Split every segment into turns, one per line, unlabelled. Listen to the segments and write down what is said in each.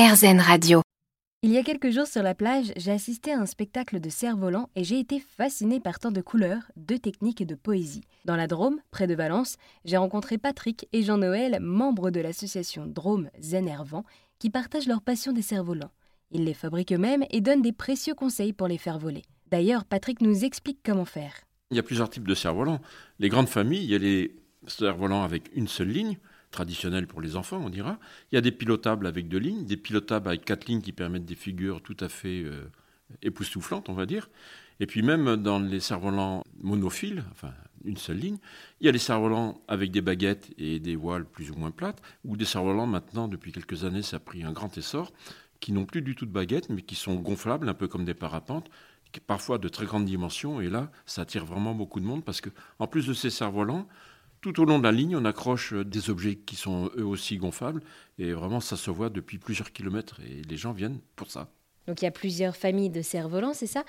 RZN Radio.
Il y a quelques jours sur la plage, j'ai assisté à un spectacle de cerfs-volants et j'ai été fasciné par tant de couleurs, de techniques et de poésie. Dans la Drôme, près de Valence, j'ai rencontré Patrick et Jean-Noël, membres de l'association Drôme Zen qui partagent leur passion des cerfs-volants. Ils les fabriquent eux-mêmes et donnent des précieux conseils pour les faire voler. D'ailleurs, Patrick nous explique comment faire.
Il y a plusieurs types de cerfs-volants. Les grandes familles, il y a les cerfs-volants avec une seule ligne, traditionnel pour les enfants, on dira. Il y a des pilotables avec deux lignes, des pilotables avec quatre lignes qui permettent des figures tout à fait euh, époustouflantes, on va dire. Et puis même dans les cerfs-volants monophiles, enfin une seule ligne, il y a les cerfs-volants avec des baguettes et des voiles plus ou moins plates, ou des cerfs-volants maintenant, depuis quelques années, ça a pris un grand essor, qui n'ont plus du tout de baguettes, mais qui sont gonflables, un peu comme des parapentes, parfois de très grande dimension. Et là, ça attire vraiment beaucoup de monde parce que, en plus de ces cerfs-volants, tout au long de la ligne, on accroche euh, des objets qui sont eux aussi gonflables. Et vraiment, ça se voit depuis plusieurs kilomètres. Et les gens viennent pour ça.
Donc il y a plusieurs familles de cerfs-volants, c'est ça?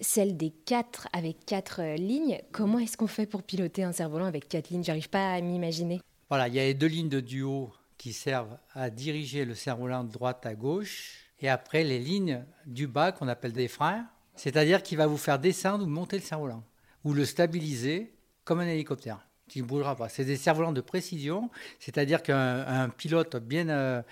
Celle des quatre avec quatre euh, lignes. Comment est-ce qu'on fait pour piloter un cerf-volant avec quatre lignes? J'arrive pas à m'imaginer.
Voilà, il y a les deux lignes de duo qui servent à diriger le cerf-volant de droite à gauche. Et après, les lignes du bas qu'on appelle des freins. C'est-à-dire qu'il va vous faire descendre ou monter le cerf-volant. Ou le stabiliser comme un hélicoptère qui ne bougera pas. C'est des cerfs-volants de précision, c'est-à-dire qu'un pilote bien euh,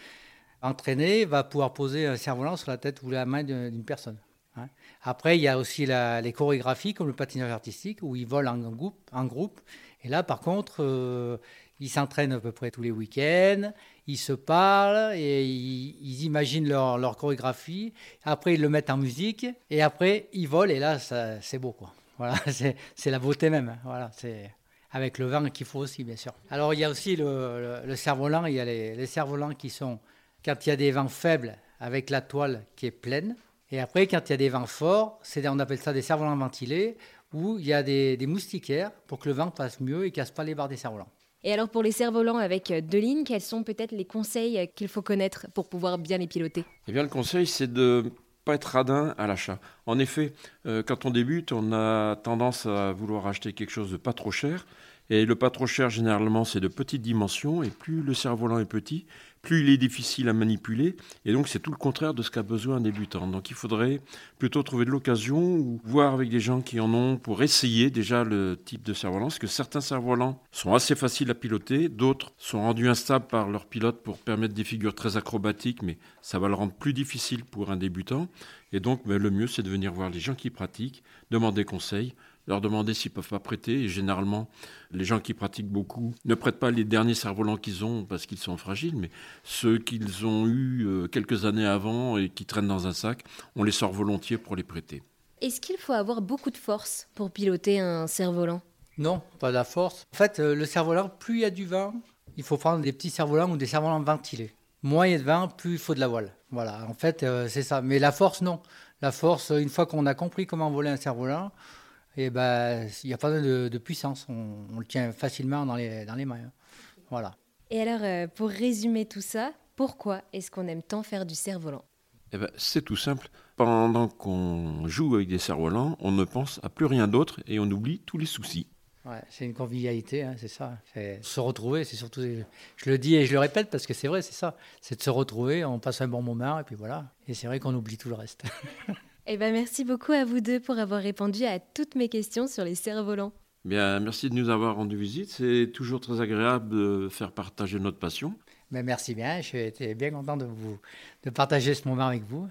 entraîné va pouvoir poser un cerf-volant sur la tête ou la main d'une personne. Hein. Après, il y a aussi les chorégraphies comme le patinage artistique où ils volent en groupe. En groupe. Et là, par contre, euh, ils s'entraînent à peu près tous les week-ends, ils se parlent et ils, imaginent leur, chorégraphie. Après, ils le mettent en musique et après, ils volent et là, c'est beau. Quoi. Voilà, c'est la beauté même. Voilà, c'est avec le vent qu'il faut aussi, bien sûr. Alors, il y a aussi le, le, cerf-volant. Il y a les, les cerfs-volants qui sont, quand il y a des vents faibles, avec la toile qui est pleine. Et après, quand il y a des vents forts, c'est, on appelle ça des cerfs-volants ventilés, où il y a des, des, moustiquaires pour que le vent passe mieux et casse pas les barres des cerfs-volants.
Et alors, pour les cerfs-volants avec deux lignes, quels sont peut-être les conseils qu'il faut connaître pour pouvoir bien les piloter?
Eh bien, le conseil, c'est de pas être radin à l'achat. En effet, euh, quand on débute, on a tendance à vouloir acheter quelque chose de pas trop cher. Et le pas trop cher, généralement, c'est de petites dimensions. Et plus le cerf-volant est petit, plus il est difficile à manipuler. Et donc, c'est tout le contraire de ce qu'a besoin un débutant. Donc, il faudrait plutôt trouver de l'occasion ou voir avec des gens qui en ont pour essayer déjà le type de cerf-volant. Parce que certains cerfs-volants sont assez faciles à piloter, d'autres sont rendus instables par leur pilote pour permettre des figures très acrobatiques, mais ça va le rendre plus difficile pour un débutant. Et donc, ben, le mieux, c'est de venir voir les gens qui pratiquent, demander conseil leur demander s'ils peuvent pas prêter. Et généralement, les gens qui pratiquent beaucoup ne prêtent pas les derniers cerfs-volants qu'ils ont parce qu'ils sont fragiles, mais ceux qu'ils ont eus euh, quelques années avant et qui traînent dans un sac, on les sort volontiers pour les prêter.
Est-ce qu'il faut avoir beaucoup de force pour piloter un cerf-volant?
Non, pas de la force. En fait, euh, le cerf-volant, plus il y a du vent, il faut prendre des petits cerfs-volants ou des cerfs-volants ventilés. Moins il y a de vent, plus il faut de la voile. Voilà, en fait, euh, c'est ça. Mais la force, non. La force, une fois qu'on a compris comment voler un cerf-volant, et ben, il n'y a pas de, de puissance. On, le tient facilement dans les, dans les mains. Hein. Voilà.
Et alors, euh, pour résumer tout ça, pourquoi est-ce qu'on aime tant faire du cerf-volant?
Eh ben, C'est tout simple. Pendant qu'on joue avec des cerfs-volants, on ne pense à plus rien d'autre et on oublie tous les soucis.
Ouais, c'est une convivialité, hein, c'est ça. Se retrouver, c'est surtout. Je le dis et je le répète parce que c'est vrai, c'est ça. C'est de se retrouver, on passe un bon moment et puis voilà. Et c'est vrai qu'on oublie tout le reste.
Eh ben, merci beaucoup à vous deux pour avoir répondu à toutes mes questions sur les cerfs-volants.
Bien, merci de nous avoir rendu visite. C'est toujours très agréable de faire partager notre passion.
Mais merci bien. J'ai été bien content de, vous, de partager ce moment avec vous.